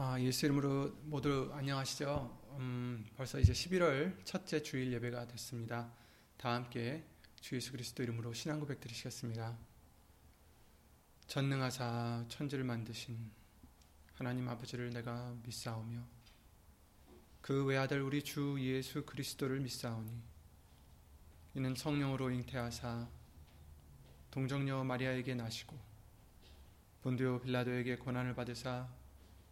아, 예수 이름으로 모두 안녕하시죠? 음, 벌써 이제 11월 첫째 주일 예배가 됐습니다. 다 함께 주 예수 그리스도 이름으로 신앙 고백 드리시겠습니다. 전능하사 천지를 만드신 하나님 아버지를 내가 믿사오며 그 외아들 우리 주 예수 그리스도를 믿사오니 이는 성령으로 잉태하사 동정녀 마리아에게 나시고 본디오 빌라도에게 고난을 받으사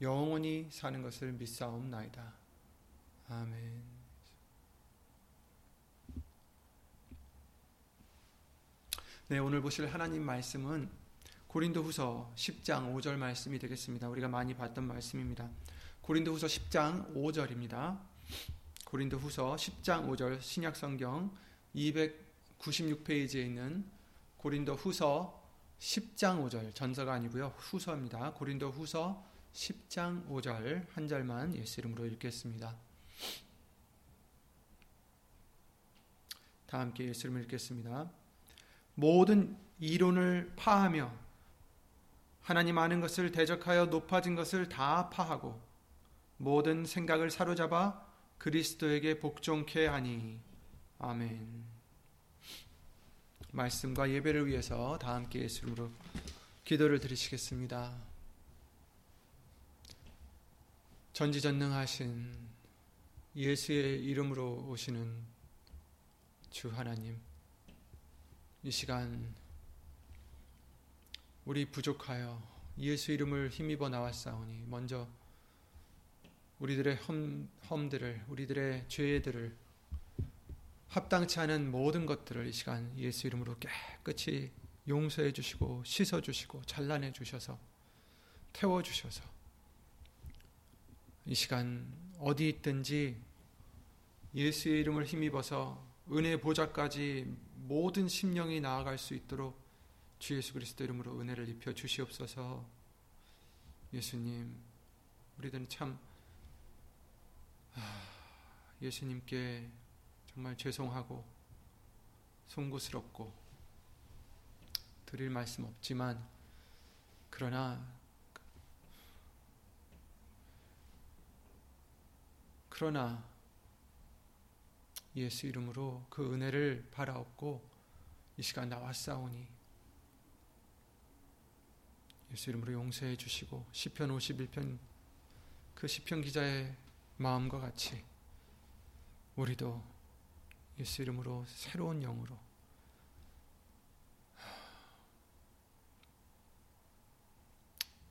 영원히 사는 것을 믿사옵나이다. 아멘. 네, 오늘 보실 하나님 말씀은 고린도후서 10장 5절 말씀이 되겠습니다. 우리가 많이 봤던 말씀입니다. 고린도후서 10장 5절입니다. 고린도후서 10장 5절 신약 성경 296페이지에 있는 고린도후서 10장 5절 전서가 아니고요. 후서입니다. 고린도후서 10장 5절 한 절만 예수 이름으로 읽겠습니다. 다 함께 예수 이름을 읽겠습니다. 모든 이론을 파하며 하나님 아는 것을 대적하여 높아진 것을 다 파하고 모든 생각을 사로잡아 그리스도에게 복종케 하니 아멘. 말씀과 예배를 위해서 다 함께 예수 이름으로 기도를 드리시겠습니다. 전지전능하신 예수의 이름으로 오시는 주 하나님, 이 시간 우리 부족하여 예수 이름을 힘입어 나왔사오니 먼저 우리들의 험, 험들을 우리들의 죄들을 합당치 않은 모든 것들을 이 시간 예수 이름으로 깨끗이 용서해 주시고 씻어 주시고 잘라내 주셔서 태워 주셔서 이 시간 어디 있든지 예수의 이름을 힘입어서 은혜 보좌까지 모든 심령이 나아갈 수 있도록 주 예수 그리스도 이름으로 은혜를 입혀 주시옵소서. 예수님, 우리들은 참 예수님께 정말 죄송하고 송구스럽고 드릴 말씀 없지만 그러나 그러나 예수 이름으로 그 은혜를 바라옵고 이 시간 나왔사오니 예수 이름으로 용서해 주시고 시편 51편 그 시편 기자의 마음과 같이 우리도 예수 이름으로 새로운 영으로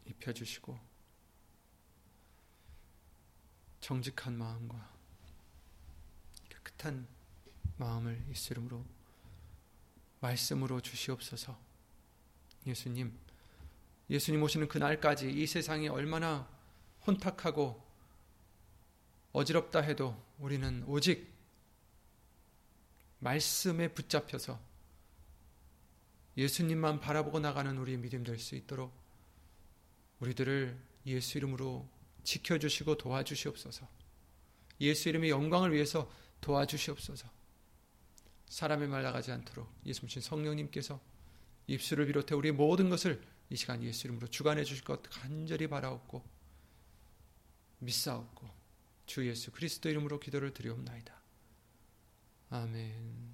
입혀 주시고 정직한 마음과 깨끗한 마음을 예수 이름으로 말씀으로 주시옵소서. 예수님, 예수님 오시는 그날까지 이 세상이 얼마나 혼탁하고 어지럽다 해도 우리는 오직 말씀에 붙잡혀서 예수님만 바라보고 나가는 우리의 믿음 될 수 있도록 우리들을 예수 이름으로 지켜주시고 도와주시옵소서. 예수 이름의 영광을 위해서 도와주시옵소서. 사람의 말 나가지 않도록 예수님 성령님께서 입술을 비롯해 우리의 모든 것을 이 시간 예수 이름으로 주관해 주실 것 간절히 바라옵고 믿사옵고 주 예수 그리스도 이름으로 기도를 드리옵나이다. 아멘.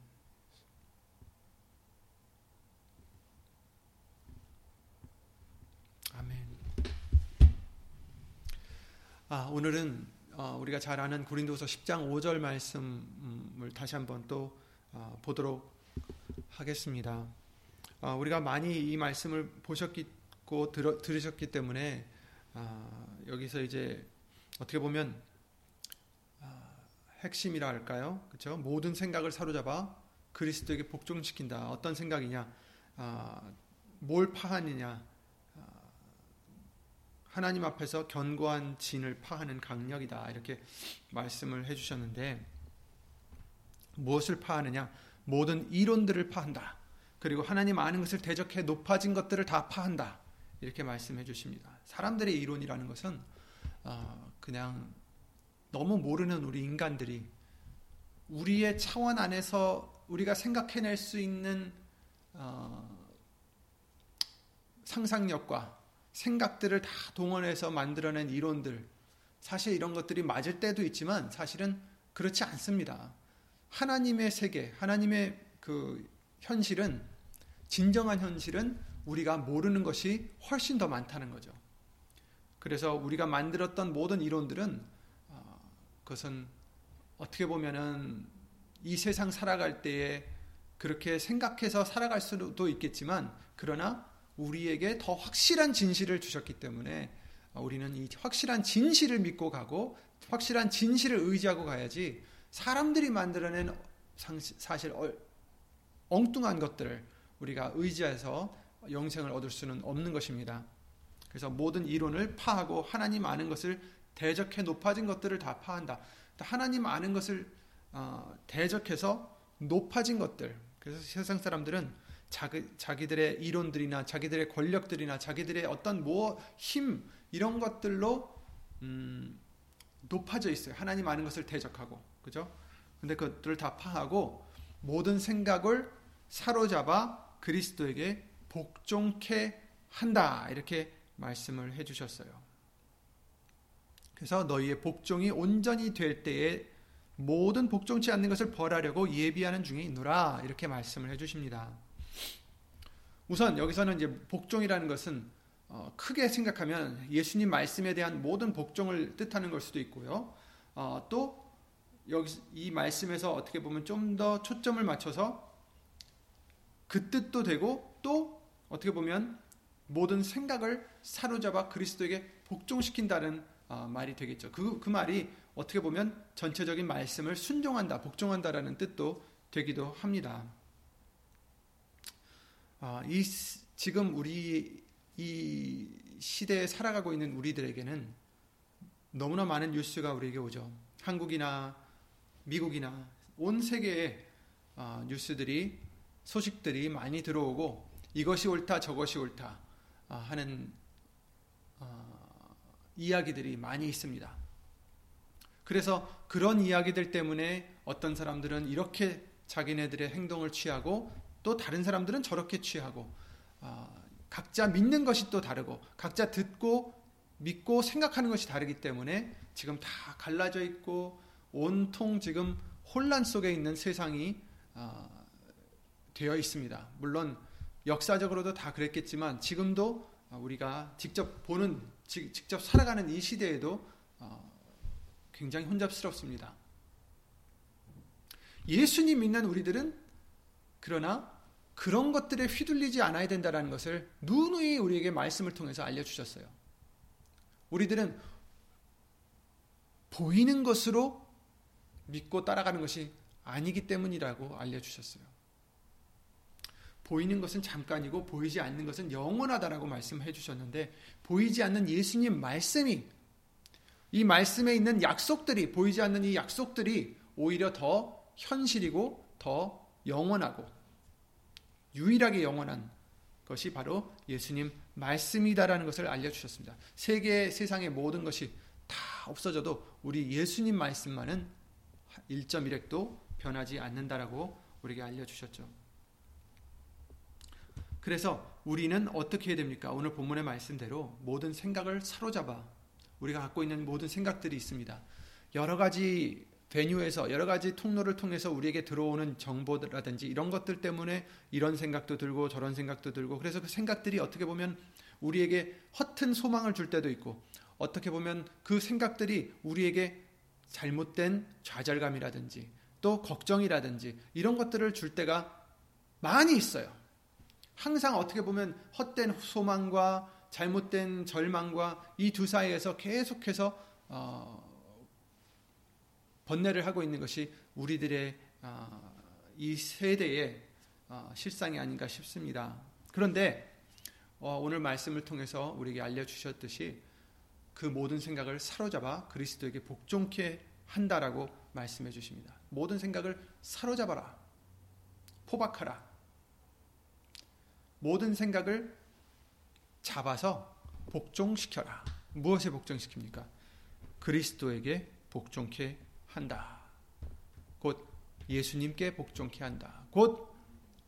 아, 오늘은 어, 우리가 잘 아는 고린도서 10장 5절 말씀을 다시 한번 또 어, 보도록 하겠습니다. 어, 우리가 많이 이 말씀을 보셨고 들으셨기 때문에 여기서 이제 어떻게 보면 핵심이라 할까요? 그렇죠? 모든 생각을 사로잡아 그리스도에게 복종시킨다. 어떤 생각이냐? 뭘 파하느냐? 하나님 앞에서 견고한 진을 파하는 강력이다. 이렇게 말씀을 해주셨는데, 무엇을 파하느냐? 모든 이론들을 파한다. 그리고 하나님 아는 것을 대적해 높아진 것들을 다 파한다. 이렇게 말씀해 주십니다. 사람들의 이론이라는 것은 어, 그냥 너무 모르는 우리 인간들이 우리의 차원 안에서 우리가 생각해낼 수 있는 어, 상상력과 생각들을 다 동원해서 만들어낸 이론들 사실 이런 것들이 맞을 때도 있지만 사실은 그렇지 않습니다. 하나님의 세계, 하나님의 그 현실은 진정한 현실은 우리가 모르는 것이 훨씬 더 많다는 거죠. 그래서 우리가 만들었던 모든 이론들은 어, 그것은 어떻게 보면은 이 세상 살아갈 때에 그렇게 생각해서 살아갈 수도 있겠지만 그러나 우리에게 더 확실한 진실을 주셨기 때문에 우리는 이 확실한 진실을 믿고 가고 확실한 진실을 의지하고 가야지 사람들이 만들어낸 사실 엉뚱한 것들을 우리가 의지해서 영생을 얻을 수는 없는 것입니다. 그래서 모든 이론을 파하고 하나님 아는 것을 대적해 높아진 것들을 다 파한다. 하나님 아는 것을 어, 대적해서 높아진 것들. 그래서 세상 사람들은 자기, 자기들의 이론들이나 자기들의 권력들이나 자기들의 어떤 뭐 힘 이런 것들로 음, 높아져 있어요. 하나님 아는 것을 대적하고 그죠? 근데 그것들을 다 파하고 모든 생각을 사로잡아 그리스도에게 복종케 한다 이렇게 말씀을 해주셨어요. 그래서 너희의 복종이 온전히 될 때에 모든 복종치 않는 것을 벌하려고 예비하는 중에 있노라 이렇게 말씀을 해주십니다. 우선 여기서는 이제 복종이라는 것은 어, 크게 생각하면 예수님 말씀에 대한 모든 복종을 뜻하는 걸 수도 있고요. 어, 또 여기 이 말씀에서 어떻게 보면 좀 더 초점을 맞춰서 그 뜻도 되고 또 어떻게 보면 모든 생각을 사로잡아 그리스도에게 복종시킨다는 어, 말이 되겠죠. 그, 그 말이 어떻게 보면 전체적인 말씀을 순종한다, 복종한다라는 뜻도 되기도 합니다. 어, 이 지금 우리 이 시대에 살아가고 있는 우리들에게는 너무나 많은 뉴스가 우리에게 오죠. 한국이나 미국이나 온 세계에 어, 뉴스들이 소식들이 많이 들어오고 이것이 옳다 저것이 옳다 어, 하는 어, 이야기들이 많이 있습니다. 그래서 그런 이야기들 때문에 어떤 사람들은 이렇게 자기네들의 행동을 취하고 또 다른 사람들은 저렇게 취하고 각자 믿는 것이 또 다르고 각자 듣고 믿고 생각하는 것이 다르기 때문에 지금 다 갈라져 있고 온통 지금 혼란 속에 있는 세상이 어, 되어 있습니다. 물론 역사적으로도 다 그랬겠지만 지금도 우리가 직접 보는 직접 살아가는 이 시대에도 어, 굉장히 혼잡스럽습니다. 예수님 믿는 우리들은 그러나 그런 것들에 휘둘리지 않아야 된다는 것을 누누이 우리에게 말씀을 통해서 알려주셨어요. 우리들은 보이는 것으로 믿고 따라가는 것이 아니기 때문이라고 알려주셨어요. 보이는 것은 잠깐이고 보이지 않는 것은 영원하다라고 말씀해 주셨는데 보이지 않는 예수님 말씀이 이 말씀에 있는 약속들이 보이지 않는 이 약속들이 오히려 더 현실이고 더 영원하고 유일하게 영원한 것이 바로 예수님 말씀이다라는 것을 알려주셨습니다. 세계 세상의 모든 것이 다 없어져도 우리 예수님 말씀만은 1.1핵도 변하지 않는다라고 우리에게 알려주셨죠. 그래서 우리는 어떻게 해야 됩니까? 오늘 본문의 말씀대로 모든 생각을 사로잡아 우리가 갖고 있는 모든 생각들이 있습니다. 여러 가지 베뉴에서 여러 가지 통로를 통해서 우리에게 들어오는 정보라든지 이런 것들 때문에 이런 생각도 들고 저런 생각도 들고 그래서 그 생각들이 어떻게 보면 우리에게 허튼 소망을 줄 때도 있고 어떻게 보면 그 생각들이 우리에게 잘못된 좌절감이라든지 또 걱정이라든지 이런 것들을 줄 때가 많이 있어요. 항상 어떻게 보면 헛된 소망과 잘못된 절망과 이 두 사이에서 계속해서 어, 번뇌를 하고 있는 것이 우리들의 어, 이 세대의 어, 실상이 아닌가 싶습니다. 그런데 어, 오늘 말씀을 통해서 우리에게 알려주셨듯이 그 모든 생각을 사로잡아 그리스도에게 복종케 한다라고 말씀해 주십니다. 모든 생각을 사로잡아라. 포박하라. 모든 생각을 잡아서 복종시켜라. 무엇에 복종시킵니까? 그리스도에게 복종케 한다. 곧 예수님께 복종케 한다. 곧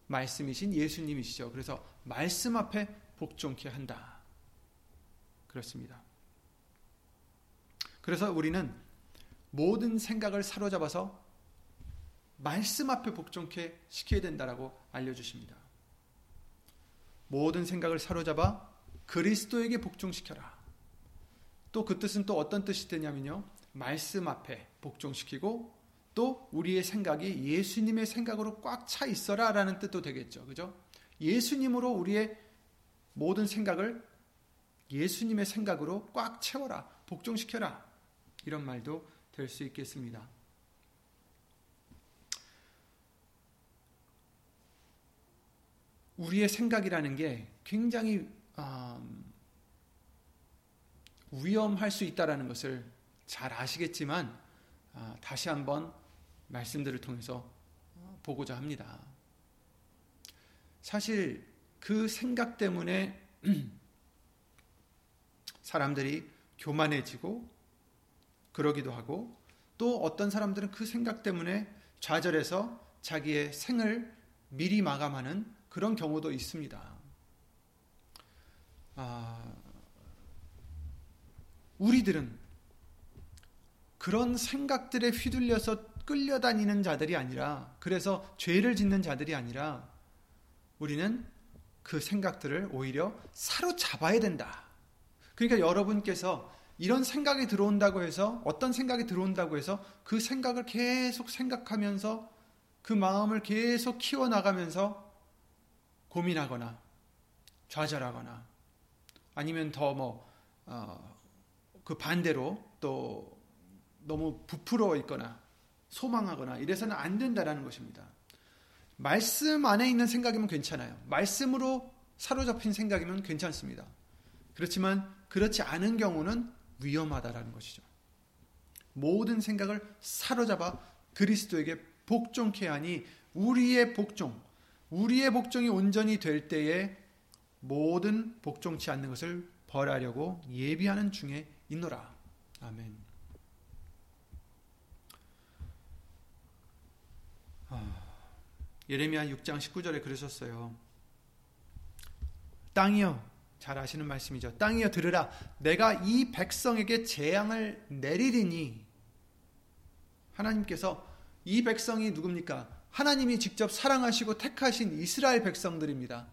말씀이신 예수님이시죠. 그래서 말씀 앞에 복종케 한다. 그렇습니다. 그래서 우리는 모든 생각을 사로잡아서 말씀 앞에 복종케 시켜야 된다라고 알려주십니다. 모든 생각을 사로잡아 그리스도에게 복종시켜라. 또 그 뜻은 또 어떤 뜻이 되냐면요. 말씀 앞에 복종시키고 또 우리의 생각이 예수님의 생각으로 꽉 차 있어라 라는 뜻도 되겠죠. 그죠? 예수님으로 우리의 모든 생각을 예수님의 생각으로 꽉 채워라. 복종시켜라. 이런 말도 될 수 있겠습니다. 우리의 생각이라는 게 굉장히 음, 위험할 수 있다라는 것을 잘 아시겠지만 아, 다시 한번 말씀들을 통해서 보고자 합니다. 사실 그 생각 때문에 사람들이 교만해지고 그러기도 하고 또 어떤 사람들은 그 생각 때문에 좌절해서 자기의 생을 미리 마감하는 그런 경우도 있습니다. 아, 우리들은 그런 생각들에 휘둘려서 끌려다니는 자들이 아니라 그래서 죄를 짓는 자들이 아니라 우리는 그 생각들을 오히려 사로잡아야 된다. 그러니까 여러분께서 이런 생각이 들어온다고 해서 어떤 생각이 들어온다고 해서 그 생각을 계속 생각하면서 그 마음을 계속 키워나가면서 고민하거나 좌절하거나 아니면 더 뭐, 어, 그 반대로 또 너무 부풀어 있거나 소망하거나 이래서는 안 된다라는 것입니다. 말씀 안에 있는 생각이면 괜찮아요. 말씀으로 사로잡힌 생각이면 괜찮습니다. 그렇지만 그렇지 않은 경우는 위험하다라는 것이죠. 모든 생각을 사로잡아 그리스도에게 복종케 하니 우리의 복종, 우리의 복종이 온전히 될 때에 모든 복종치 않는 것을 벌하려고 예비하는 중에 있노라. 아멘. 예레미야 6장 19절에 그러셨어요. 땅이여 잘 아시는 말씀이죠. 땅이여 들으라. 내가 이 백성에게 재앙을 내리리니 하나님께서 이 백성이 누굽니까? 하나님이 직접 사랑하시고 택하신 이스라엘 백성들입니다.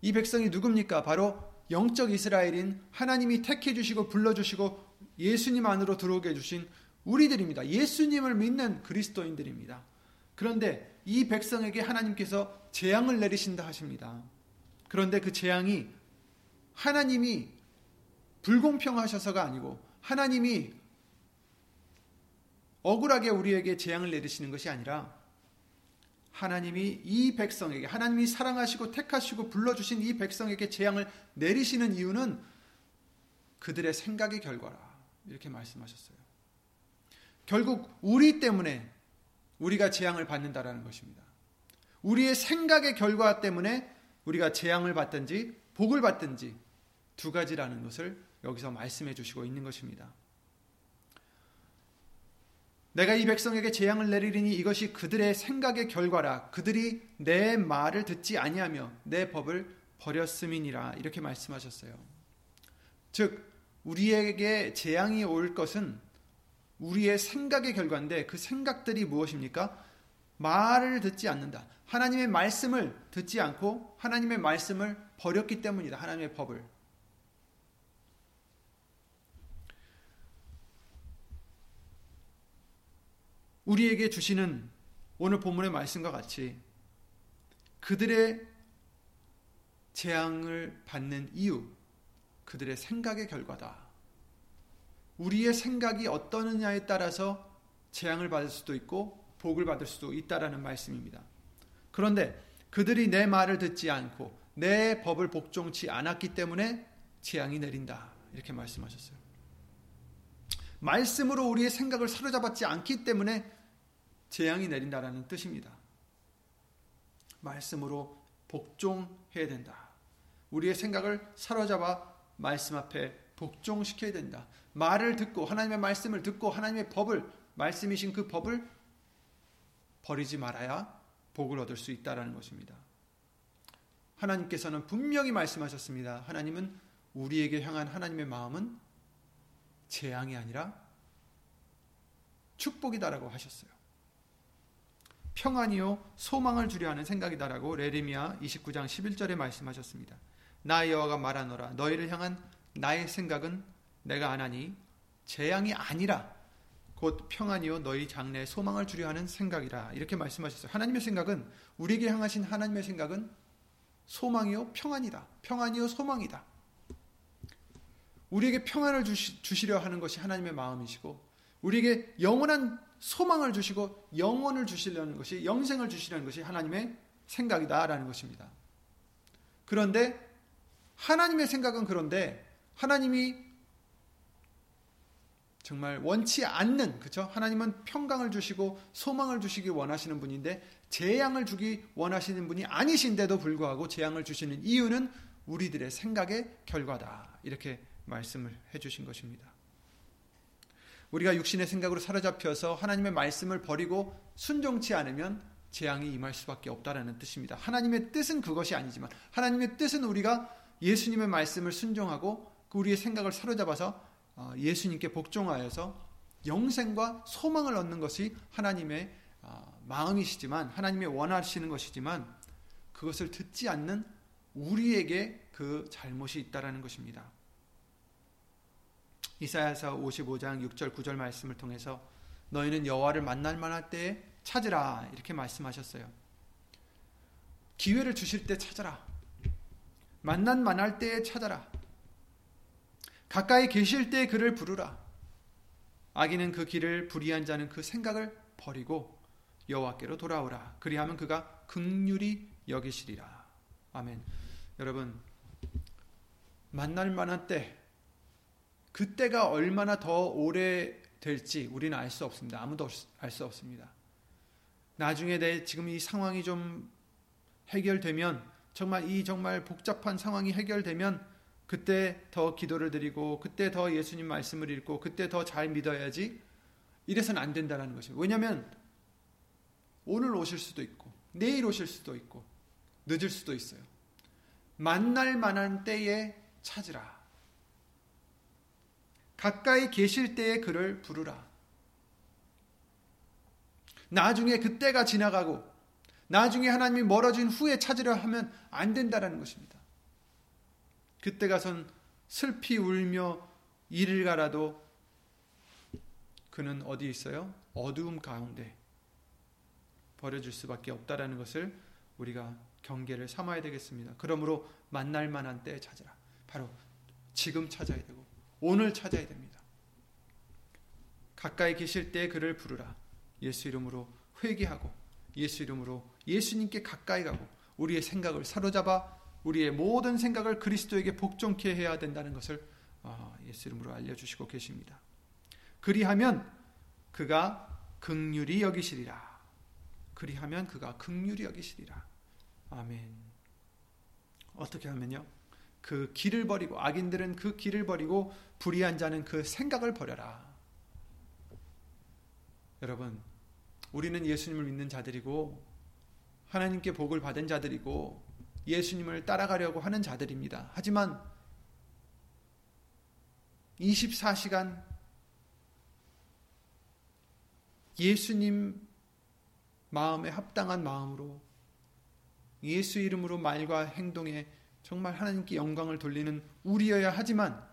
이 백성이 누굽니까? 바로 영적 이스라엘인 하나님이 택해 주시고 불러 주시고 예수님 안으로 들어오게 해 주신 우리들입니다. 예수님을 믿는 그리스도인들입니다. 그런데 이 백성에게 하나님께서 재앙을 내리신다 하십니다. 그런데 그 재앙이 하나님이 불공평하셔서가 아니고 하나님이 억울하게 우리에게 재앙을 내리시는 것이 아니라 하나님이 이 백성에게 하나님이 사랑하시고 택하시고 불러주신 이 백성에게 재앙을 내리시는 이유는 그들의 생각의 결과라 이렇게 말씀하셨어요. 결국 우리 때문에 우리가 재앙을 받는다라는 것입니다. 우리의 생각의 결과 때문에 우리가 재앙을 받든지 복을 받든지 두 가지라는 것을 여기서 말씀해 주시고 있는 것입니다. 내가 이 백성에게 재앙을 내리리니 이것이 그들의 생각의 결과라 그들이 내 말을 듣지 아니하며 내 법을 버렸음이니라 이렇게 말씀하셨어요. 즉 우리에게 재앙이 올 것은 우리의 생각의 결과인데 그 생각들이 무엇입니까? 말을 듣지 않는다. 하나님의 말씀을 듣지 않고 하나님의 말씀을 버렸기 때문이다. 하나님의 법을. 우리에게 주시는 오늘 본문의 말씀과 같이 그들의 재앙을 받는 이유, 그들의 생각의 결과다. 우리의 생각이 어떠느냐에 따라서 재앙을 받을 수도 있고 복을 받을 수도 있다라는 말씀입니다. 그런데 그들이 내 말을 듣지 않고 내 법을 복종치 않았기 때문에 재앙이 내린다. 이렇게 말씀하셨어요. 말씀으로 우리의 생각을 사로잡았지 않기 때문에 재앙이 내린다라는 뜻입니다. 말씀으로 복종해야 된다. 우리의 생각을 사로잡아 말씀 앞에 복종시켜야 된다. 말을 듣고 하나님의 말씀을 듣고 하나님의 법을 말씀이신 그 법을 버리지 말아야 복을 얻을 수 있다라는 것입니다. 하나님께서는 분명히 말씀하셨습니다. 하나님은 우리에게 향한 하나님의 마음은 재앙이 아니라 축복이다라고 하셨어요. 평안이요 소망을 주려 하는 생각이다라고 레르미야 29장 11절에 말씀하셨습니다. 나 여호와가 말하노라 너희를 향한 나의 생각은 내가 안하니 재앙이 아니라 곧 평안이요 너희 장래에 소망을 주려 하는 생각이라 이렇게 말씀하셨어요. 하나님의 생각은 우리에게 향하신 하나님의 생각은 소망이요 평안이다. 평안이요 소망이다. 우리에게 평안을 주시, 주시려 하는 것이 하나님의 마음이시고 우리에게 영원한 소망을 주시고 영원을 주시려는 것이 영생을 주시려는 것이 하나님의 생각이다라는 것입니다. 그런데 하나님의 생각은 그런데 하나님이 정말 원치 않는 그죠? 하나님은 평강을 주시고 소망을 주시기 원하시는 분인데 재앙을 주기 원하시는 분이 아니신데도 불구하고 재앙을 주시는 이유는 우리들의 생각의 결과다. 이렇게 말씀을 해 주신 것입니다. 우리가 육신의 생각으로 사로잡혀서 하나님의 말씀을 버리고 순종치 않으면 재앙이 임할 수밖에 없다라는 뜻입니다. 하나님의 뜻은 그것이 아니지만 하나님의 뜻은 우리가 예수님의 말씀을 순종하고 그 우리의 생각을 사로잡아서 어, 예수님께 복종하여서 영생과 소망을 얻는 것이 하나님의 어, 마음이시지만 하나님의 원하시는 것이지만 그것을 듣지 않는 우리에게 그 잘못이 있다라는 것입니다. 이사야서 55장 6절 9절 말씀을 통해서 너희는 여호와를 만날 만할 때에 찾으라 이렇게 말씀하셨어요. 기회를 주실 때 찾아라. 만난 만할 때에 찾아라. 가까이 계실 때 그를 부르라. 악인은 그 길을 불의한 자는 그 생각을 버리고 여호와께로 돌아오라. 그리하면 그가 극률이 여기시리라. 아멘. 여러분 만날 만한 때 그때가 얼마나 더 오래 될지 우리는 알 수 없습니다. 아무도 알 수 없습니다. 나중에 내 지금 이 상황이 좀 해결되면 정말 이 정말 복잡한 상황이 해결되면 그때 더 기도를 드리고 그때 더 예수님 말씀을 읽고 그때 더 잘 믿어야지 이래서는 안 된다는 것이에요. 왜냐하면 오늘 오실 수도 있고 내일 오실 수도 있고 늦을 수도 있어요. 만날 만한 때에 찾으라. 가까이 계실 때에 그를 부르라. 나중에 그때가 지나가고 나중에 하나님이 멀어진 후에 찾으려 하면 안 된다라는 것입니다. 그때 가선 슬피 울며 이를 가라도 그는 어디 있어요? 어두움 가운데 버려질 수밖에 없다라는 것을 우리가 경계를 삼아야 되겠습니다. 그러므로 만날 만한 때에 찾으라. 바로 지금 찾아야 되고 오늘 찾아야 됩니다. 가까이 계실 때 그를 부르라. 예수 이름으로 회개하고 예수 이름으로 예수님께 가까이 가고 우리의 생각을 사로잡아 우리의 모든 생각을 그리스도에게 복종케 해야 된다는 것을 아, 예수 이름으로 알려주시고 계십니다. 그리하면 그가 극률이 여기시리라. 그리하면 그가 극률이 여기시리라. 아멘. 어떻게 하면요? 그 길을 버리고 악인들은 그 길을 버리고 불의한 자는 그 생각을 버려라. 여러분, 우리는 예수님을 믿는 자들이고 하나님께 복을 받은 자들이고 예수님을 따라가려고 하는 자들입니다. 하지만 24시간 예수님 마음에 합당한 마음으로 예수 이름으로 말과 행동에 정말 하나님께 영광을 돌리는 우리여야 하지만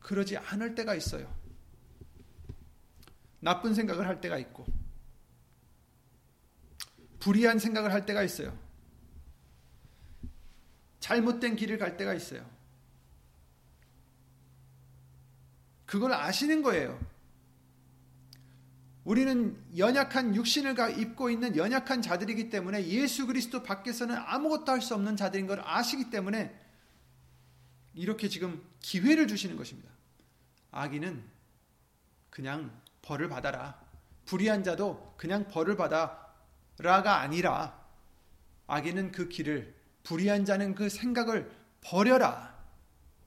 그러지 않을 때가 있어요. 나쁜 생각을 할 때가 있고 불의한 생각을 할 때가 있어요. 잘못된 길을 갈 때가 있어요. 그걸 아시는 거예요. 우리는 연약한 육신을 입고 있는 연약한 자들이기 때문에 예수 그리스도 밖에서는 아무것도 할 수 없는 자들인 걸 아시기 때문에 이렇게 지금 기회를 주시는 것입니다. 악인은 그냥 벌을 받아라. 불의한 자도 그냥 벌을 받아라가 아니라 악인은 그 길을 불의한 자는 그 생각을 버려라.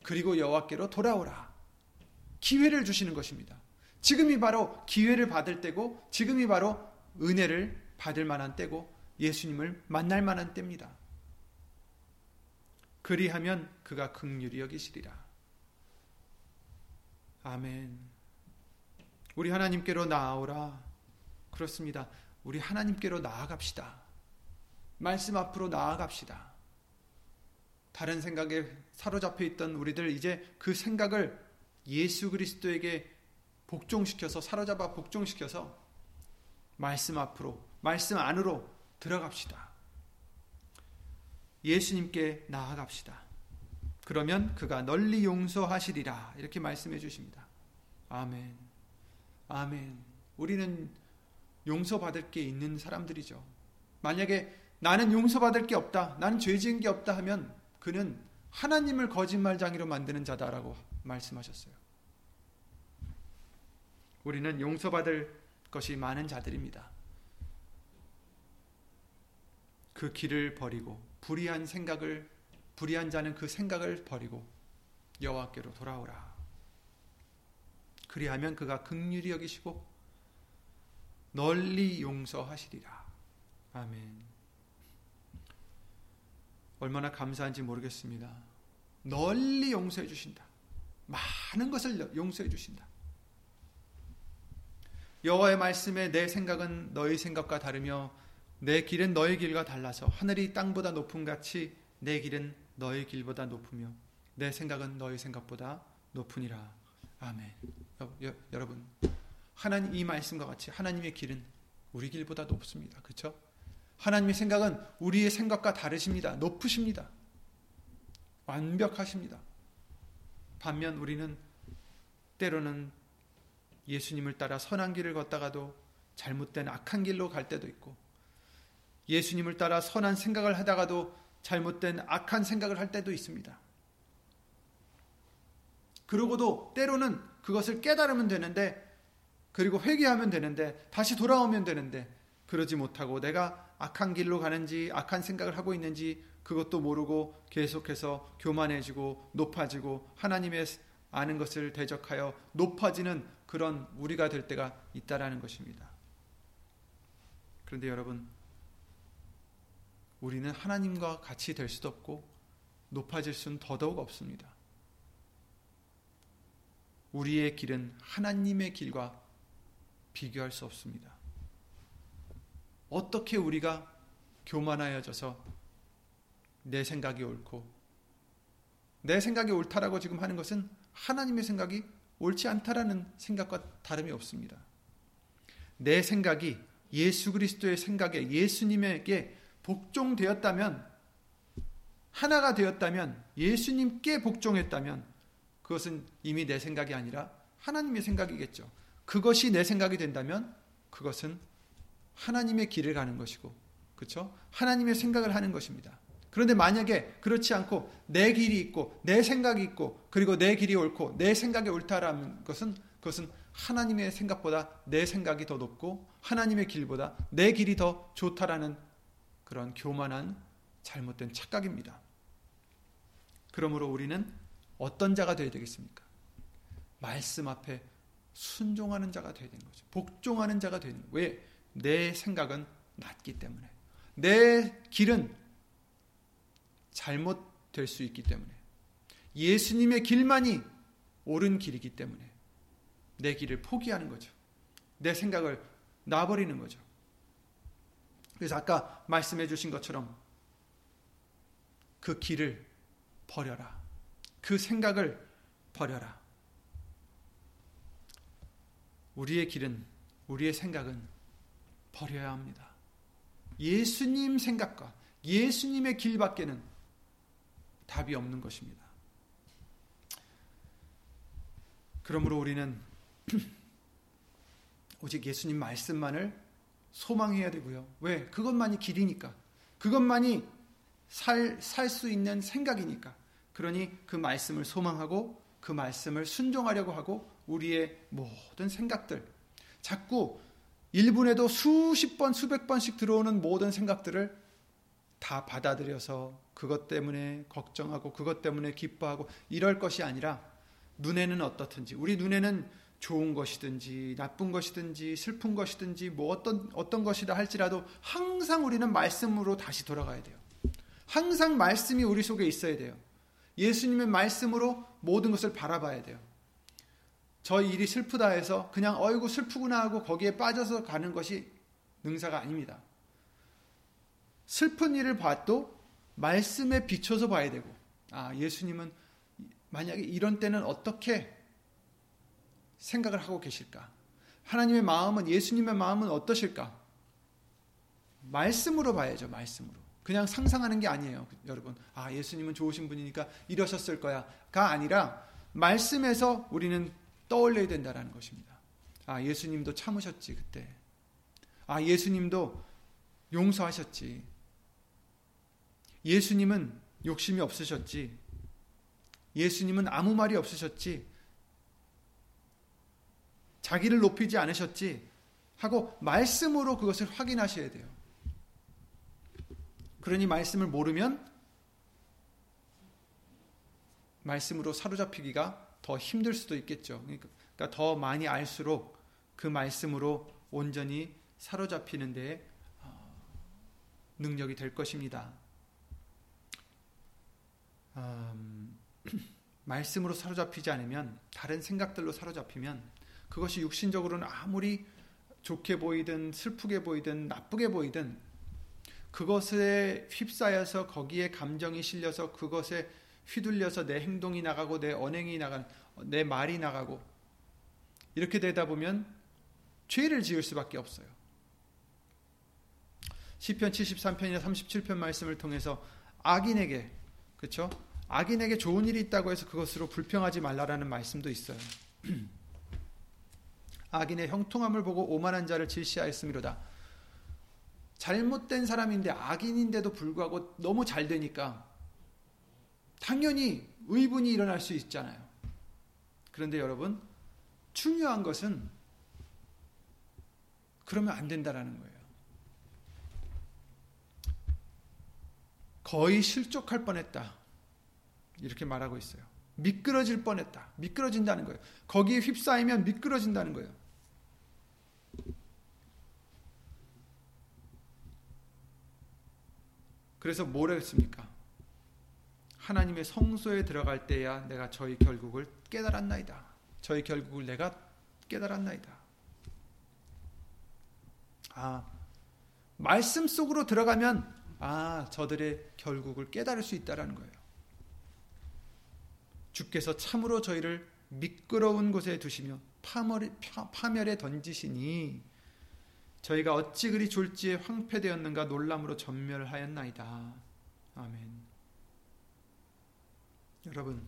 그리고 여호와께로 돌아오라. 기회를 주시는 것입니다. 지금이 바로 기회를 받을 때고 지금이 바로 은혜를 받을 만한 때고 예수님을 만날 만한 때입니다. 그리하면 그가 극률이 여기시리라. 아멘. 우리 하나님께로 나아오라. 그렇습니다. 우리 하나님께로 나아갑시다. 말씀 앞으로 나아갑시다. 다른 생각에 사로잡혀 있던 우리들 이제 그 생각을 예수 그리스도에게 복종시켜서 사로잡아 복종시켜서 말씀 앞으로 말씀 안으로 들어갑시다. 예수님께 나아갑시다. 그러면 그가 널리 용서하시리라 이렇게 말씀해 주십니다. 아멘. 아멘. 우리는 용서받을 게 있는 사람들이죠. 만약에 나는 용서받을 게 없다. 나는 죄 지은 게 없다 하면 그는 하나님을 거짓말장이로 만드는 자다라고 말씀하셨어요. 우리는 용서받을 것이 많은 자들입니다. 그 길을 버리고 불의한 생각을 불의한 자는 그 생각을 버리고 여호와께로 돌아오라. 그리하면 그가 극률이 여기시고 널리 용서하시리라. 아멘. 얼마나 감사한지 모르겠습니다. 널리 용서해 주신다. 많은 것을 용서해 주신다. 여호와의 말씀에 내 생각은 너희 생각과 다르며 내 길은 너희 길과 달라서 하늘이 땅보다 높음 같이 내 길은 너희 길보다 높으며 내 생각은 너희 생각보다 높으니라. 아멘. 여, 여러분 하나님 이 말씀과 같이 하나님의 길은 우리 길보다 높습니다. 그렇죠? 하나님의 생각은 우리의 생각과 다르십니다. 높으십니다. 완벽하십니다. 반면 우리는 때로는 예수님을 따라 선한 길을 걷다가도 잘못된 악한 길로 갈 때도 있고 예수님을 따라 선한 생각을 하다가도 잘못된 악한 생각을 할 때도 있습니다. 그러고도 때로는 그것을 깨달으면 되는데 그리고 회개하면 되는데 다시 돌아오면 되는데 그러지 못하고 내가 악한 길로 가는지 악한 생각을 하고 있는지 그것도 모르고 계속해서 교만해지고 높아지고 하나님의 아는 것을 대적하여 높아지는 그런 우리가 될 때가 있다라는 것입니다. 그런데 여러분 우리는 하나님과 같이 될 수도 없고 높아질 수는 더더욱 없습니다. 우리의 길은 하나님의 길과 비교할 수 없습니다. 어떻게 우리가 교만하여져서 내 생각이 옳고 내 생각이 옳다라고 지금 하는 것은 하나님의 생각이 옳지 않다라는 생각과 다름이 없습니다. 내 생각이 예수 그리스도의 생각에 예수님에게 복종되었다면 하나가 되었다면 예수님께 복종했다면 그것은 이미 내 생각이 아니라 하나님의 생각이겠죠. 그것이 내 생각이 된다면 그것은 하나님의 길을 가는 것이고, 그렇죠? 하나님의 생각을 하는 것입니다. 그런데 만약에 그렇지 않고 내 길이 있고 내 생각이 있고 그리고 내 길이 옳고 내 생각이 옳다라는 것은 그것은 하나님의 생각보다 내 생각이 더 높고 하나님의 길보다 내 길이 더 좋다라는 그런 교만한 잘못된 착각입니다. 그러므로 우리는 어떤 자가 되어야 되겠습니까? 말씀 앞에 순종하는 자가 되어야 되는 거죠. 복종하는 자가 되는 거예요. 왜? 내 생각은 낮기 때문에. 내 길은 잘못될 수 있기 때문에. 예수님의 길만이 옳은 길이기 때문에 내 길을 포기하는 거죠. 내 생각을 놔버리는 거죠. 그래서 아까 말씀해 주신 것처럼 그 길을 버려라. 그 생각을 버려라. 우리의 길은, 우리의 생각은 버려야 합니다. 예수님 생각과 예수님의 길밖에는 답이 없는 것입니다. 그러므로 우리는 오직 예수님 말씀만을 소망해야 되고요. 왜? 그것만이 길이니까. 그것만이 살, 살 수 있는 생각이니까. 그러니 그 말씀을 소망하고 그 말씀을 순종하려고 하고 우리의 모든 생각들 자꾸 1분에도 수십 번 수백 번씩 들어오는 모든 생각들을 다 받아들여서 그것 때문에 걱정하고 그것 때문에 기뻐하고 이럴 것이 아니라 눈에는 어떻든지 우리 눈에는 좋은 것이든지 나쁜 것이든지 슬픈 것이든지 뭐 어떤 어떤 것이다 할지라도 항상 우리는 말씀으로 다시 돌아가야 돼요. 항상 말씀이 우리 속에 있어야 돼요. 예수님의 말씀으로 모든 것을 바라봐야 돼요. 저 일이 슬프다 해서 그냥 어이구 슬프구나 하고 거기에 빠져서 가는 것이 능사가 아닙니다. 슬픈 일을 봐도 말씀에 비춰서 봐야 되고, 아, 예수님은 만약에 이런 때는 어떻게 생각을 하고 계실까? 하나님의 마음은, 예수님의 마음은 어떠실까? 말씀으로 봐야죠, 말씀으로. 그냥 상상하는 게 아니에요, 여러분. 아, 예수님은 좋으신 분이니까 이러셨을 거야.가 아니라, 말씀에서 우리는 떠올려야 된다는 것입니다. 아, 예수님도 참으셨지, 그때. 아, 예수님도 용서하셨지. 예수님은 욕심이 없으셨지. 예수님은 아무 말이 없으셨지. 자기를 높이지 않으셨지. 하고 말씀으로 그것을 확인하셔야 돼요. 그러니 말씀을 모르면 말씀으로 사로잡히기가 더 힘들 수도 있겠죠. 그러니까 더 많이 알수록 그 말씀으로 온전히 사로잡히는 데 어, 능력이 될 것입니다. 음, 말씀으로 사로잡히지 않으면 다른 생각들로 사로잡히면 그것이 육신적으로는 아무리 좋게 보이든 슬프게 보이든 나쁘게 보이든 그것에 휩싸여서 거기에 감정이 실려서 그것에 휘둘려서 내 행동이 나가고 내 언행이 나가는 내 말이 나가고 이렇게 되다 보면 죄를 지을 수밖에 없어요. 시편 73편이나 37편 말씀을 통해서 악인에게 그렇죠? 악인에게 좋은 일이 있다고 해서 그것으로 불평하지 말라라는 말씀도 있어요. 악인의 형통함을 보고 오만한 자를 질시하였음이로다. 잘못된 사람인데 악인인데도 불구하고 너무 잘 되니까 당연히 의분이 일어날 수 있잖아요. 그런데 여러분 중요한 것은 그러면 안 된다라는 거예요. 거의 실족할 뻔했다. 이렇게 말하고 있어요. 미끄러질 뻔했다. 미끄러진다는 거예요. 거기에 휩싸이면 미끄러진다는 거예요. 그래서 뭐라 했습니까? 하나님의 성소에 들어갈 때야 내가 저희 결국을 깨달았나이다. 저희 결국을 내가 깨달았나이다. 아, 말씀 속으로 들어가면 아, 저들의 결국을 깨달을 수 있다라는 거예요. 주께서 참으로 저희를 미끄러운 곳에 두시며 파멸에 던지시니 저희가 어찌 그리 졸지에 황폐되었는가 놀람으로 전멸하였나이다. 아멘. 여러분,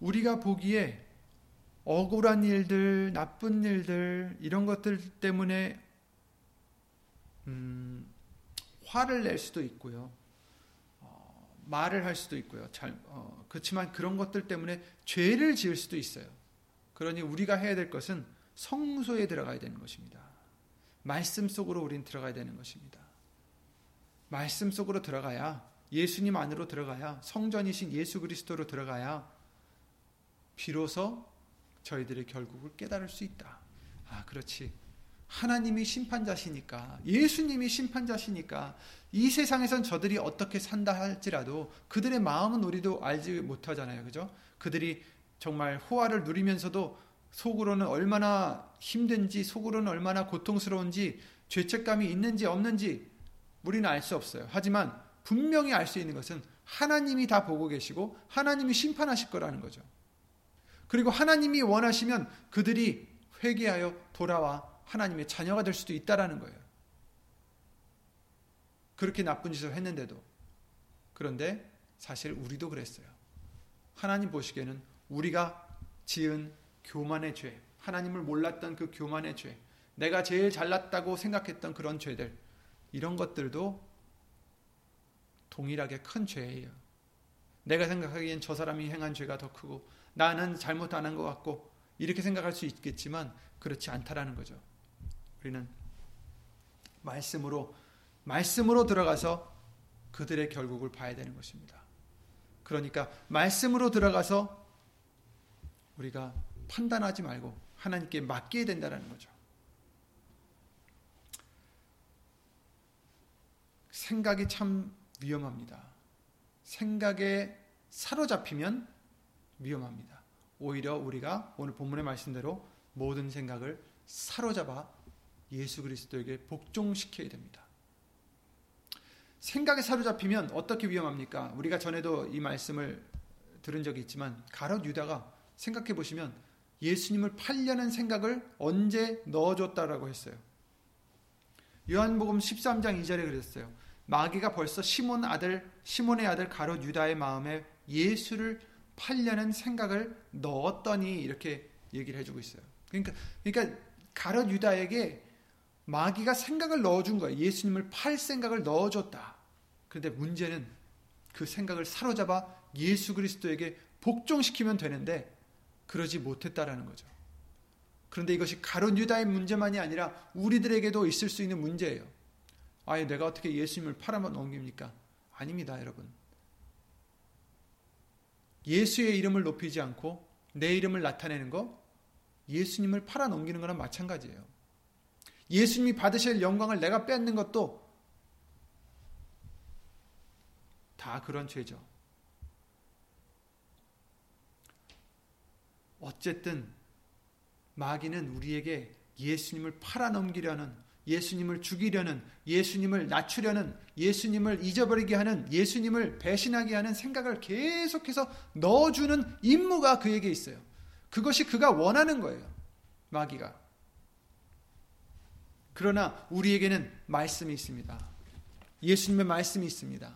우리가 보기에 억울한 일들, 나쁜 일들, 이런 것들 때문에, 음, 화를 낼 수도 있고요. 어, 말을 할 수도 있고요. 잘, 어, 그렇지만 그런 것들 때문에 죄를 지을 수도 있어요. 그러니 우리가 해야 될 것은 성소에 들어가야 되는 것입니다. 말씀 속으로 우린 들어가야 되는 것입니다. 말씀 속으로 들어가야 예수님 안으로 들어가야 성전이신 예수 그리스도로 들어가야 비로소 저희들의 결국을 깨달을 수 있다. 아, 그렇지. 하나님이 심판자시니까, 예수님이 심판자시니까, 이 세상에선 저들이 어떻게 산다 할지라도 그들의 마음은 우리도 알지 못하잖아요. 그죠? 그들이 정말 호화를 누리면서도 속으로는 얼마나 힘든지, 속으로는 얼마나 고통스러운지, 죄책감이 있는지 없는지 우리는 알 수 없어요. 하지만 분명히 알 수 있는 것은 하나님이 다 보고 계시고 하나님이 심판하실 거라는 거죠. 그리고 하나님이 원하시면 그들이 회개하여 돌아와 하나님의 자녀가 될 수도 있다라는 거예요. 그렇게 나쁜 짓을 했는데도 그런데 사실 우리도 그랬어요. 하나님 보시기에는 우리가 지은 교만의 죄, 하나님을 몰랐던 그 교만의 죄, 내가 제일 잘났다고 생각했던 그런 죄들, 이런 것들도 동일하게 큰 죄예요. 내가 생각하기엔 저 사람이 행한 죄가 더 크고 나는 잘못 안 한 것 같고 이렇게 생각할 수 있겠지만 그렇지 않다라는 거죠. 우리는 말씀으로 말씀으로 들어가서 그들의 결국을 봐야 되는 것입니다. 그러니까 말씀으로 들어가서 우리가 판단하지 말고 하나님께 맡겨야 된다는 거죠. 생각이 참 위험합니다. 생각에 사로잡히면 위험합니다. 오히려 우리가 오늘 본문의 말씀대로 모든 생각을 사로잡아 예수 그리스도에게 복종시켜야 됩니다. 생각에 사로잡히면 어떻게 위험합니까? 우리가 전에도 이 말씀을 들은 적이 있지만 가롯 유다가 생각해 보시면 예수님을 팔려는 생각을 언제 넣어줬다라고 했어요. 요한복음 13장 2절에 그랬어요. 마귀가 벌써 시몬 아들 시몬의 아들 가롯 유다의 마음에 예수를 팔려는 생각을 넣었더니 이렇게 얘기를 해주고 있어요. 그러니까 그러니까 가롯 유다에게 마귀가 생각을 넣어준 거예요. 예수님을 팔 생각을 넣어줬다. 그런데 문제는 그 생각을 사로잡아 예수 그리스도에게 복종시키면 되는데 그러지 못했다라는 거죠. 그런데 이것이 가론 유다의 문제만이 아니라 우리들에게도 있을 수 있는 문제예요. 아예 내가 어떻게 예수님을 팔아만 넘깁니까? 아닙니다, 여러분. 예수의 이름을 높이지 않고 내 이름을 나타내는 거 예수님을 팔아 넘기는 거랑 마찬가지예요. 예수님이 받으실 영광을 내가 뺏는 것도 다 그런 죄죠. 어쨌든 마귀는 우리에게 예수님을 팔아넘기려는 예수님을 죽이려는 예수님을 낮추려는 예수님을 잊어버리게 하는 예수님을 배신하게 하는 생각을 계속해서 넣어주는 임무가 그에게 있어요. 그것이 그가 원하는 거예요. 마귀가. 그러나 우리에게는 말씀이 있습니다. 예수님의 말씀이 있습니다.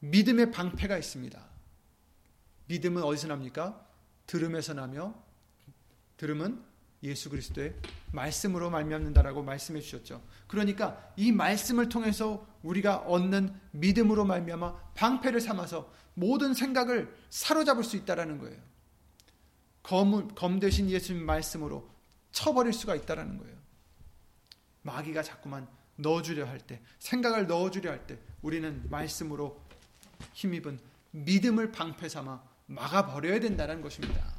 믿음의 방패가 있습니다. 믿음은 어디서 납니까? 들음에서 나며 들음은 예수 그리스도의 말씀으로 말미암는다라고 말씀해 주셨죠. 그러니까 이 말씀을 통해서 우리가 얻는 믿음으로 말미암아 방패를 삼아서 모든 생각을 사로잡을 수 있다라는 거예요. 검, 검 대신 예수님 말씀으로 쳐버릴 수가 있다라는 거예요. 마귀가 자꾸만 넣어주려 할 때, 생각을 넣어주려 할 때, 우리는 말씀으로 힘입은 믿음을 방패 삼아 막아버려야 된다는 것입니다.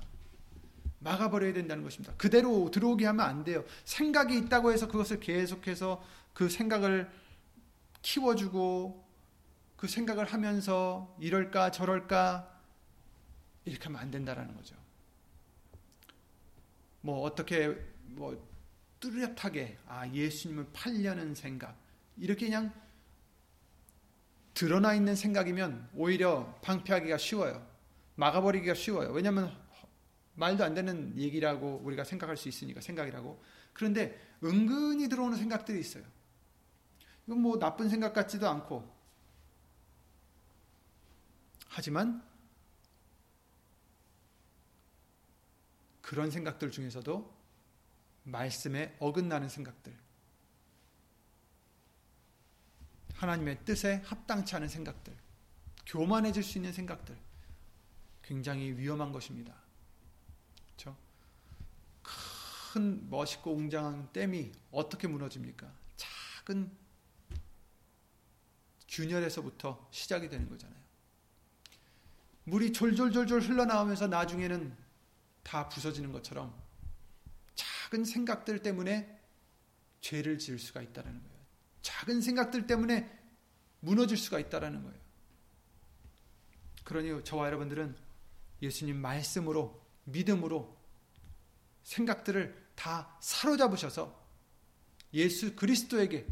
막아버려야 된다는 것입니다. 그대로 들어오게 하면 안 돼요. 생각이 있다고 해서 그것을 계속해서 그 생각을 키워주고 그 생각을 하면서 이럴까 저럴까 이렇게 하면 안 된다라는 거죠. 뭐 어떻게 뭐 뚜렷하게 아 예수님을 팔려는 생각 이렇게 그냥 드러나 있는 생각이면 오히려 방패하기가 쉬워요. 막아버리기가 쉬워요. 왜냐하면 말도 안 되는 얘기라고 우리가 생각할 수 있으니까 생각이라고. 그런데 은근히 들어오는 생각들이 있어요. 이건 뭐 나쁜 생각 같지도 않고. 하지만 그런 생각들 중에서도 말씀에 어긋나는 생각들. 하나님의 뜻에 합당치 않은 생각들. 교만해질 수 있는 생각들. 굉장히 위험한 것입니다. 그렇죠? 큰 멋있고 웅장한 댐이 어떻게 무너집니까? 작은 균열에서부터 시작이 되는 거잖아요. 물이 졸졸졸졸 흘러나오면서 나중에는 다 부서지는 것처럼 작은 생각들 때문에 죄를 지을 수가 있다는 거예요. 작은 생각들 때문에 무너질 수가 있다는 거예요. 그러니 저와 여러분들은 예수님 말씀으로 믿음으로 생각들을 다 사로잡으셔서 예수 그리스도에게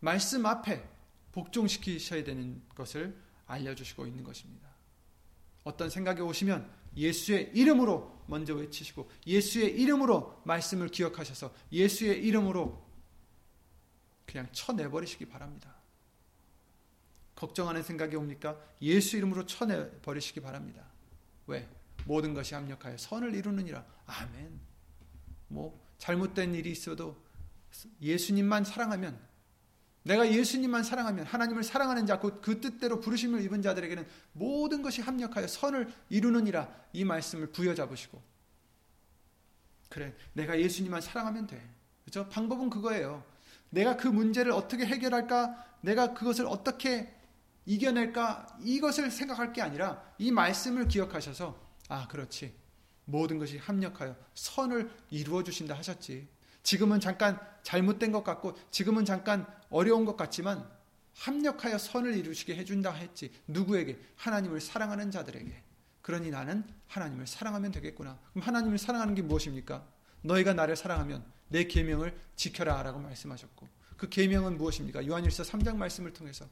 말씀 앞에 복종시키셔야 되는 것을 알려주시고 있는 것입니다. 어떤 생각이 오시면 예수의 이름으로 먼저 외치시고 예수의 이름으로 말씀을 기억하셔서 예수의 이름으로 그냥 쳐내버리시기 바랍니다. 걱정하는 생각이 옵니까? 예수 이름으로 쳐내버리시기 바랍니다. 왜? 모든 것이 합력하여 선을 이루느니라. 아멘. 뭐 잘못된 일이 있어도 예수님만 사랑하면 내가 예수님만 사랑하면 하나님을 사랑하는 자, 곧 그 뜻대로 부르심을 입은 자들에게는 모든 것이 합력하여 선을 이루느니라 이 말씀을 부여잡으시고 그래 내가 예수님만 사랑하면 돼. 그죠? 방법은 그거예요. 내가 그 문제를 어떻게 해결할까? 내가 그것을 어떻게 이겨낼까? 이것을 생각할 게 아니라 이 말씀을 기억하셔서 아 그렇지 모든 것이 합력하여 선을 이루어 주신다 하셨지. 지금은 잠깐 잘못된 것 같고 지금은 잠깐 어려운 것 같지만 합력하여 선을 이루시게 해준다 했지. 누구에게? 하나님을 사랑하는 자들에게. 그러니 나는 하나님을 사랑하면 되겠구나. 그럼 하나님을 사랑하는 게 무엇입니까? 너희가 나를 사랑하면 내 계명을 지켜라라고 말씀하셨고 그 계명은 무엇입니까? 요한일서 3장 말씀을 통해서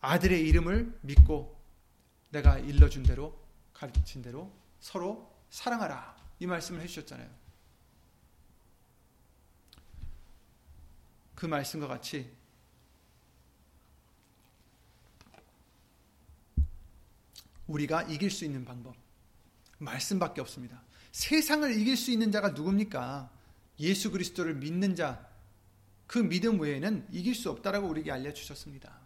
아들의 이름을 믿고 내가 일러준 대로 가르친 대로 서로 사랑하라 이 말씀을 해주셨잖아요. 그 말씀과 같이 우리가 이길 수 있는 방법 말씀밖에 없습니다. 세상을 이길 수 있는 자가 누굽니까? 예수 그리스도를 믿는 자, 그 믿음 외에는 이길 수 없다라고 우리에게 알려 주셨습니다.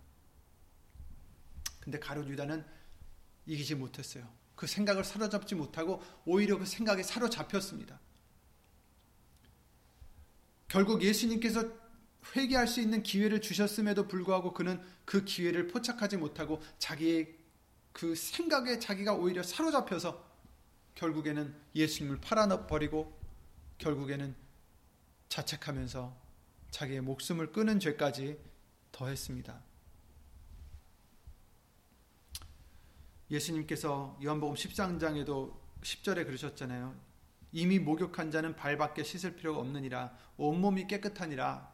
근데 가롯 유다는 이기지 못했어요. 그 생각을 사로잡지 못하고 오히려 그 생각에 사로잡혔습니다. 결국 예수님께서 회개할 수 있는 기회를 주셨음에도 불구하고 그는 그 기회를 포착하지 못하고 자기의 그 생각에 자기가 오히려 사로잡혀서 결국에는 예수님을 팔아버리고 결국에는 자책하면서 자기의 목숨을 끊은 죄까지 더했습니다. 예수님께서 요한복음 13장에도 10절에 그러셨잖아요. 이미 목욕한 자는 발밖에 씻을 필요가 없느니라 온몸이 깨끗하니라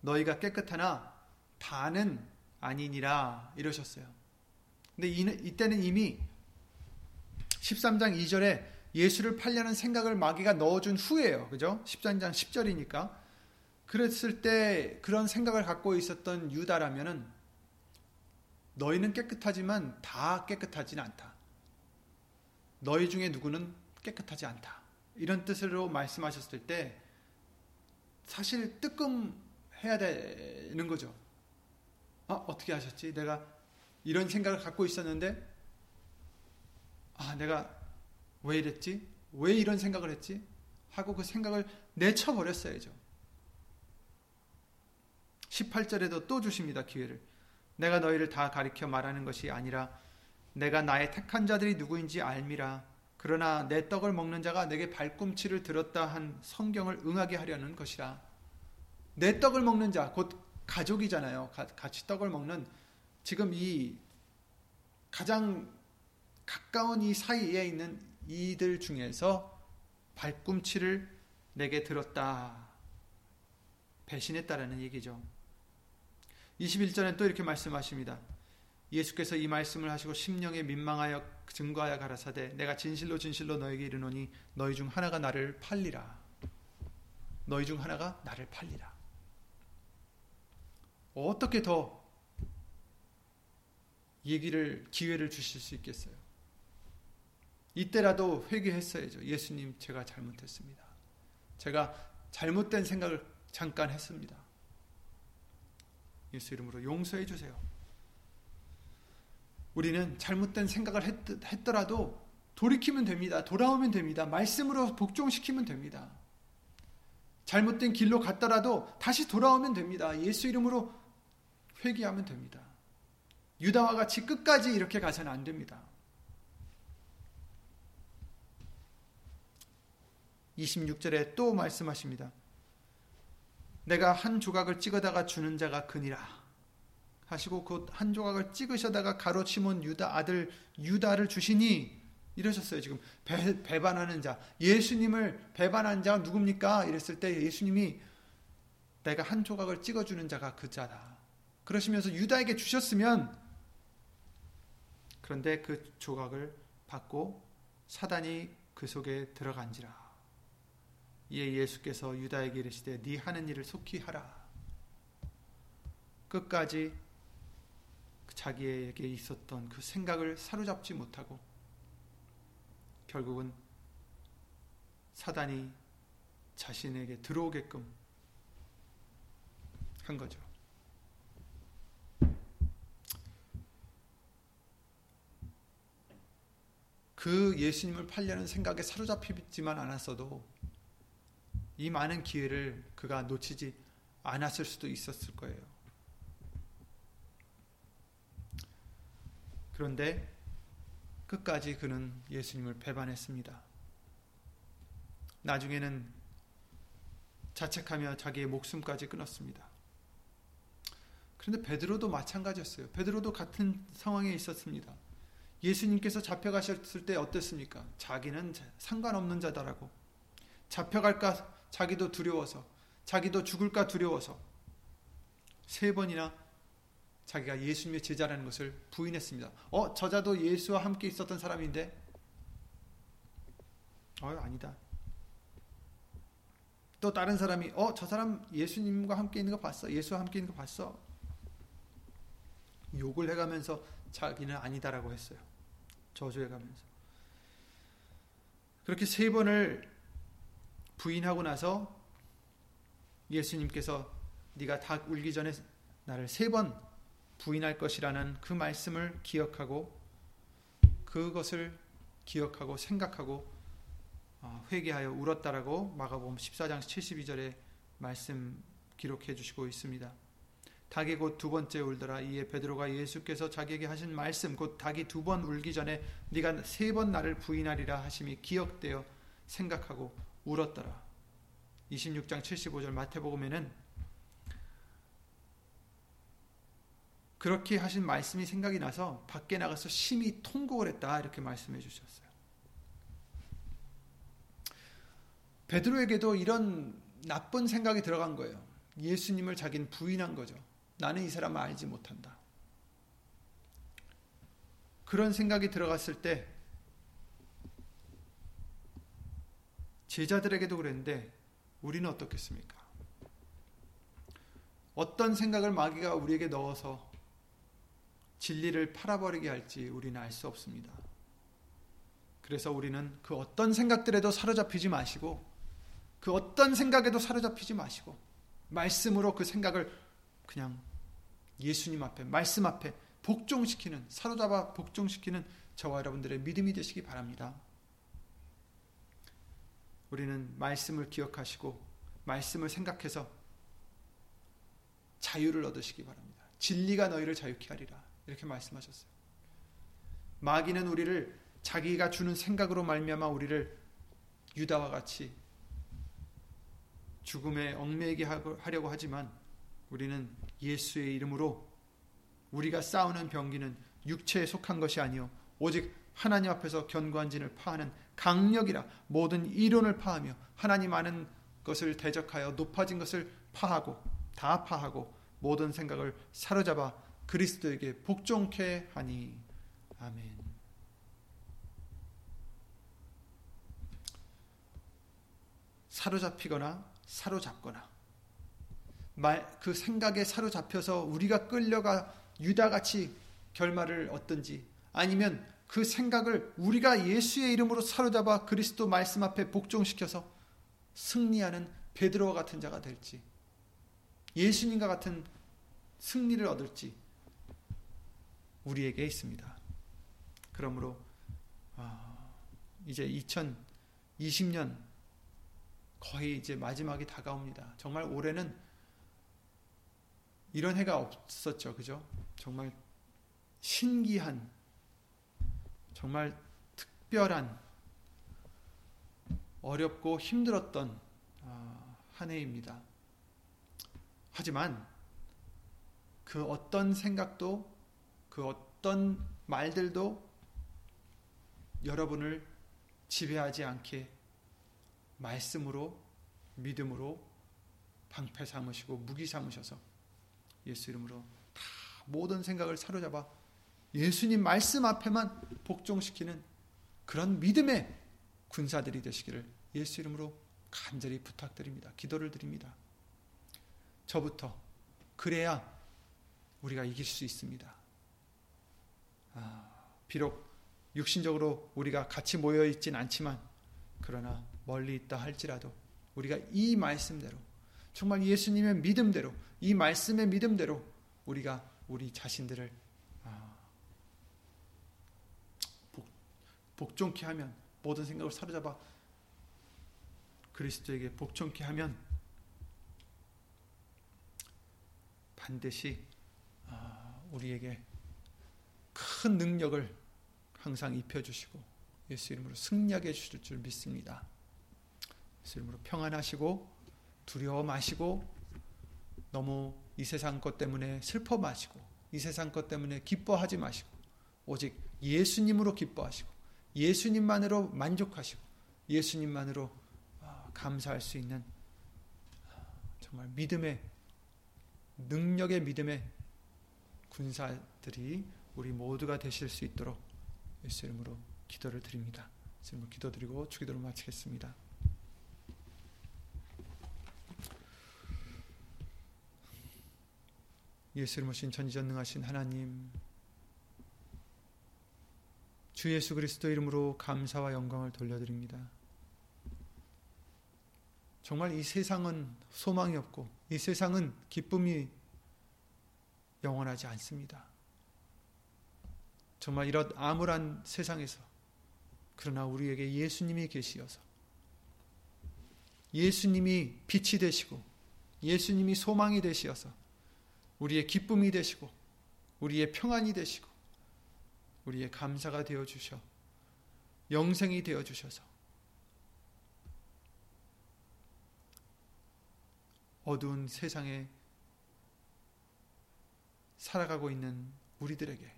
너희가 깨끗하나 다는 아니니라 이러셨어요. 근데 이, 이때는 이미 13장 2절에 예수를 팔려는 생각을 마귀가 넣어준 후에요. 그죠? 13장 10절이니까. 그랬을 때 그런 생각을 갖고 있었던 유다라면은 너희는 깨끗하지만 다 깨끗하지는 않다. 너희 중에 누구는 깨끗하지 않다. 이런 뜻으로 말씀하셨을 때 사실 뜨끔해야 되는 거죠. 아, 어떻게 하셨지? 내가 이런 생각을 갖고 있었는데 아, 내가 왜 이랬지? 왜 이런 생각을 했지? 하고 그 생각을 내쳐버렸어야죠. 18절에도 또 주십니다, 기회를. 내가 너희를 다 가리켜 말하는 것이 아니라 내가 나의 택한 자들이 누구인지 알미라. 그러나 내 떡을 먹는 자가 내게 발꿈치를 들었다 한 성경을 응하게 하려는 것이라. 내 떡을 먹는 자, 곧 가족이잖아요. 같이 떡을 먹는 지금 이 가장 가까운 이 사이에 있는 이들 중에서 발꿈치를 내게 들었다. 배신했다라는 얘기죠. 21절에 또 이렇게 말씀하십니다. 예수께서 이 말씀을 하시고 심령에 민망하여 증거하여 가라사대 내가 진실로 진실로 너에게 이르노니 너희 중 하나가 나를 팔리라. 너희 중 하나가 나를 팔리라. 어떻게 더 얘기를 기회를 주실 수 있겠어요? 이때라도 회개했어야죠. 예수님 제가 잘못했습니다. 제가 잘못된 생각을 잠깐 했습니다. 예수 이름으로 용서해 주세요. 우리는 잘못된 생각을 했, 더라도 돌이키면 됩니다. 돌아오면 됩니다. 말씀으로 복종시키면 됩니다. 잘못된 길로 갔더라도 다시 돌아오면 됩니다. 예수 이름으로 회개하면 됩니다. 유다와 같이 끝까지 이렇게 가서는 안 됩니다. 26절에 또 말씀하십니다. 내가 한 조각을 찍어다가 주는 자가 그니라 하시고 그한 조각을 찍으셔다가 가로 치문 유다 아들 유다를 주시니 이러셨어요. 지금 배, 배반하는 자 예수님을 배반한 자가 누굽니까? 이랬을 때 예수님이 내가 한 조각을 찍어주는 자가 그 자다. 그러시면서 유다에게 주셨으면 그런데 그 조각을 받고 사단이 그 속에 들어간지라. 이에 예수께서 유다에게 이르시되 네 하는 일을 속히 하라. 끝까지 자기에게 있었던 그 생각을 사로잡지 못하고 결국은 사단이 자신에게 들어오게끔 한 거죠. 그 예수님을 팔려는 생각에 사로잡히지만 않았어도 이 많은 기회를 그가 놓치지 않았을 수도 있었을 거예요. 그런데 끝까지 그는 예수님을 배반했습니다. 나중에는 자책하며 자기의 목숨까지 끊었습니다. 그런데 베드로도 마찬가지였어요. 베드로도 같은 상황에 있었습니다. 예수님께서 잡혀가셨을 때 어땠습니까? 자기는 상관없는 자다라고. 잡혀갈까 자기도 두려워서, 자기도 죽을까 두려워서 세 번이나 자기가 예수님의 제자라는 것을 부인했습니다. 어, 저자도 예수와 함께 있었던 사람인데? 어, 아니다. 또 다른 사람이 어, 저 사람 예수님과 함께 있는 거 봤어. 예수와 함께 있는 거 봤어. 욕을 해가면서 자기는 아니다라고 했어요. 저주해가면서. 그렇게 세 번을 부인하고 나서 예수님께서 네가 닭 울기 전에 나를 세 번 부인할 것이라는 그 말씀을 기억하고 그것을 기억하고 생각하고 어, 회개하여 울었다라고 마가복음 14장 72절에 말씀 기록해 주시고 있습니다. 닭이 곧 두 번째 울더라 이에 베드로가 예수께서 자기에게 하신 말씀 곧 닭이 두 번 울기 전에 네가 세 번 나를 부인하리라 하심이 기억되어 생각하고 울었더라. 26장 75절 마태복음에는 그렇게 하신 말씀이 생각이 나서 밖에 나가서 심히 통곡을 했다 이렇게 말씀해 주셨어요. 베드로에게도 이런 나쁜 생각이 들어간 거예요. 예수님을 자기는 부인한 거죠. 나는 이 사람을 알지 못한다. 그런 생각이 들어갔을 때 제자들에게도 그랬는데 우리는 어떻겠습니까? 어떤 생각을 마귀가 우리에게 넣어서 진리를 팔아버리게 할지 우리는 알 수 없습니다. 그래서 우리는 그 어떤 생각들에도 사로잡히지 마시고 그 어떤 생각에도 사로잡히지 마시고 말씀으로 그 생각을 그냥 예수님 앞에 말씀 앞에 복종시키는 사로잡아 복종시키는 저와 여러분들의 믿음이 되시기 바랍니다. 우리는 말씀을 기억하시고 말씀을 생각해서 자유를 얻으시기 바랍니다. 진리가 너희를 자유케 하리라. 이렇게 말씀하셨어요. 마귀는 우리를 자기가 주는 생각으로 말미암아 우리를 유다와 같이 죽음에 얽매이게 하려고 하지만 우리는 예수의 이름으로 우리가 싸우는 병기는 육체에 속한 것이 아니요 오직 하나님 앞에서 견고한 진을 파하는 강력이라 모든 이론을 파하며 하나님 아는 것을 대적하여 높아진 것을 파하고 다 파하고 모든 생각을 사로잡아 그리스도에게 복종케 하니 아멘. 사로잡히거나 사로잡거나 말, 그 생각에 사로잡혀서 우리가 끌려가 유다같이 결말을 얻든지 아니면 그 생각을 우리가 예수의 이름으로 사로잡아 그리스도 말씀 앞에 복종시켜서 승리하는 베드로와 같은 자가 될지 예수님과 같은 승리를 얻을지 우리에게 있습니다. 그러므로 아, 이제 2020년 거의 이제 마지막이 다가옵니다. 정말 올해는 이런 해가 없었죠. 그죠? 정말 신기한 정말 특별한 어렵고 힘들었던 아, 한 해입니다. 하지만 그 어떤 생각도 그 어떤 말들도 여러분을 지배하지 않게 말씀으로 믿음으로 방패 삼으시고 무기 삼으셔서 예수 이름으로 다 모든 생각을 사로잡아 예수님 말씀 앞에만 복종시키는 그런 믿음의 군사들이 되시기를 예수 이름으로 간절히 부탁드립니다. 기도를 드립니다. 저부터 그래야 우리가 이길 수 있습니다. 아, 비록 육신적으로 우리가 같이 모여 있진 않지만 그러나 멀리 있다 할지라도 우리가 이 말씀대로 정말 예수님의 믿음대로 이 말씀의 믿음대로 우리가 우리 자신들을 아, 복종케 하면 모든 생각을 사로잡아 그리스도에게 복종케 하면 반드시 아, 우리에게 큰 능력을 항상 입혀주시고 예수 이름으로 승리하게 해주실 줄 믿습니다. 예수 이름으로 평안하시고 두려워 마시고 너무 이 세상 것 때문에 슬퍼 마시고 이 세상 것 때문에 기뻐하지 마시고 오직 예수님으로 기뻐하시고 예수님만으로 만족하시고 예수님만으로 아, 감사할 수 있는 정말 믿음의 능력의 믿음의 군사들이 우리 모두가 되실 수 있도록 예수 이름으로 기도를 드립니다. 예수 이름으로 기도드리고 주기도를 마치겠습니다. 예수 이름으로 신 전지전능하신 하나님 주 예수 그리스도 이름으로 감사와 영광을 돌려드립니다. 정말 이 세상은 소망이 없고 이 세상은 기쁨이 영원하지 않습니다. 정말 이런 암울한 세상에서 그러나 우리에게 예수님이 계시어서 예수님이 빛이 되시고 예수님이 소망이 되시어서 우리의 기쁨이 되시고 우리의 평안이 되시고 우리의 감사가 되어 주셔 영생이 되어 주셔서 어두운 세상에 살아가고 있는 우리들에게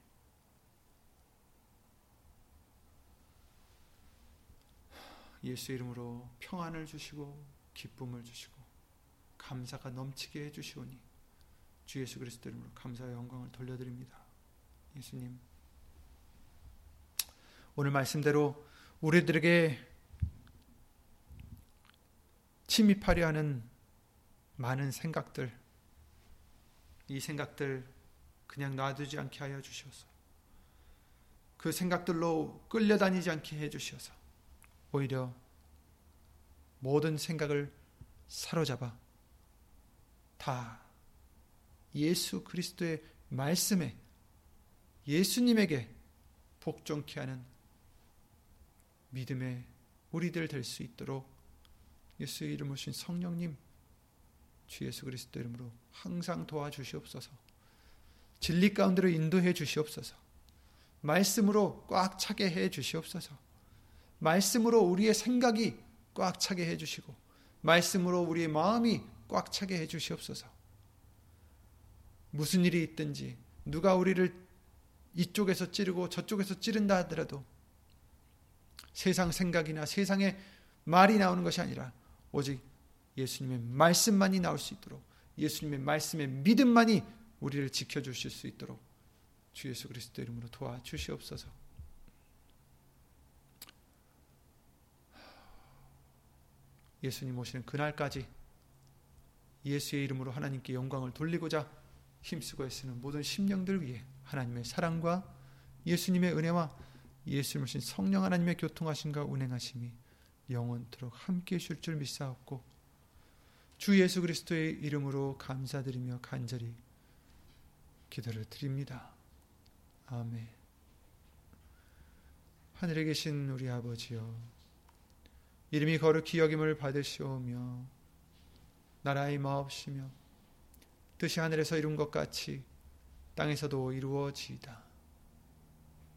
예수 이름으로 평안을 주시고 기쁨을 주시고 감사가 넘치게 해주시오니 주 예수 그리스도 이름으로 감사와 영광을 돌려드립니다. 예수님 오늘 말씀대로 우리들에게 침입하려 하는 많은 생각들 이 생각들 그냥 놔두지 않게 하여 주셔서 그 생각들로 끌려다니지 않게 해 주셔서 오히려 모든 생각을 사로잡아 다 예수 그리스도의 말씀에 예수님에게 복종케 하는 믿음의 우리들 될 수 있도록 예수 이름 오신 성령님 주 예수 그리스도 이름으로 항상 도와주시옵소서. 진리 가운데로 인도해 주시옵소서. 말씀으로 꽉 차게 해 주시옵소서. 말씀으로 우리의 생각이 꽉 차게 해 주시고 말씀으로 우리의 마음이 꽉 차게 해 주시옵소서. 무슨 일이 있든지 누가 우리를 이쪽에서 찌르고 저쪽에서 찌른다 하더라도 세상 생각이나 세상의 말이 나오는 것이 아니라 오직 예수님의 말씀만이 나올 수 있도록 예수님의 말씀의 믿음만이 우리를 지켜주실 수 있도록 주 예수 그리스도 이름으로 도와주시옵소서. 예수님 오시는 그날까지 예수의 이름으로 하나님께 영광을 돌리고자 힘쓰고 애쓰는 모든 심령들 위해 하나님의 사랑과 예수님의 은혜와 예수님 오신 성령 하나님의 교통하심과 운행하심이 영원토록 함께 해줄 줄 믿사옵고 주 예수 그리스도의 이름으로 감사드리며 간절히 기도를 드립니다. 아멘. 하늘에 계신 우리 아버지여, 이름이 거룩히 여김을 받으시오며, 나라의 마옵시며, 뜻이 하늘에서 이룬 것 같이 땅에서도 이루어지이다.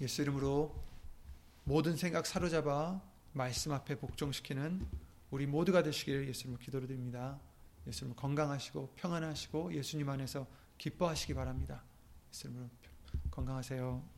예수 이름으로 모든 생각 사로잡아 말씀 앞에 복종시키는 우리 모두가 되시기를 예수님으로 기도드립니다. 예수님 건강하시고 평안하시고 예수님 안에서 기뻐하시기 바랍니다. 예수님 건강하세요.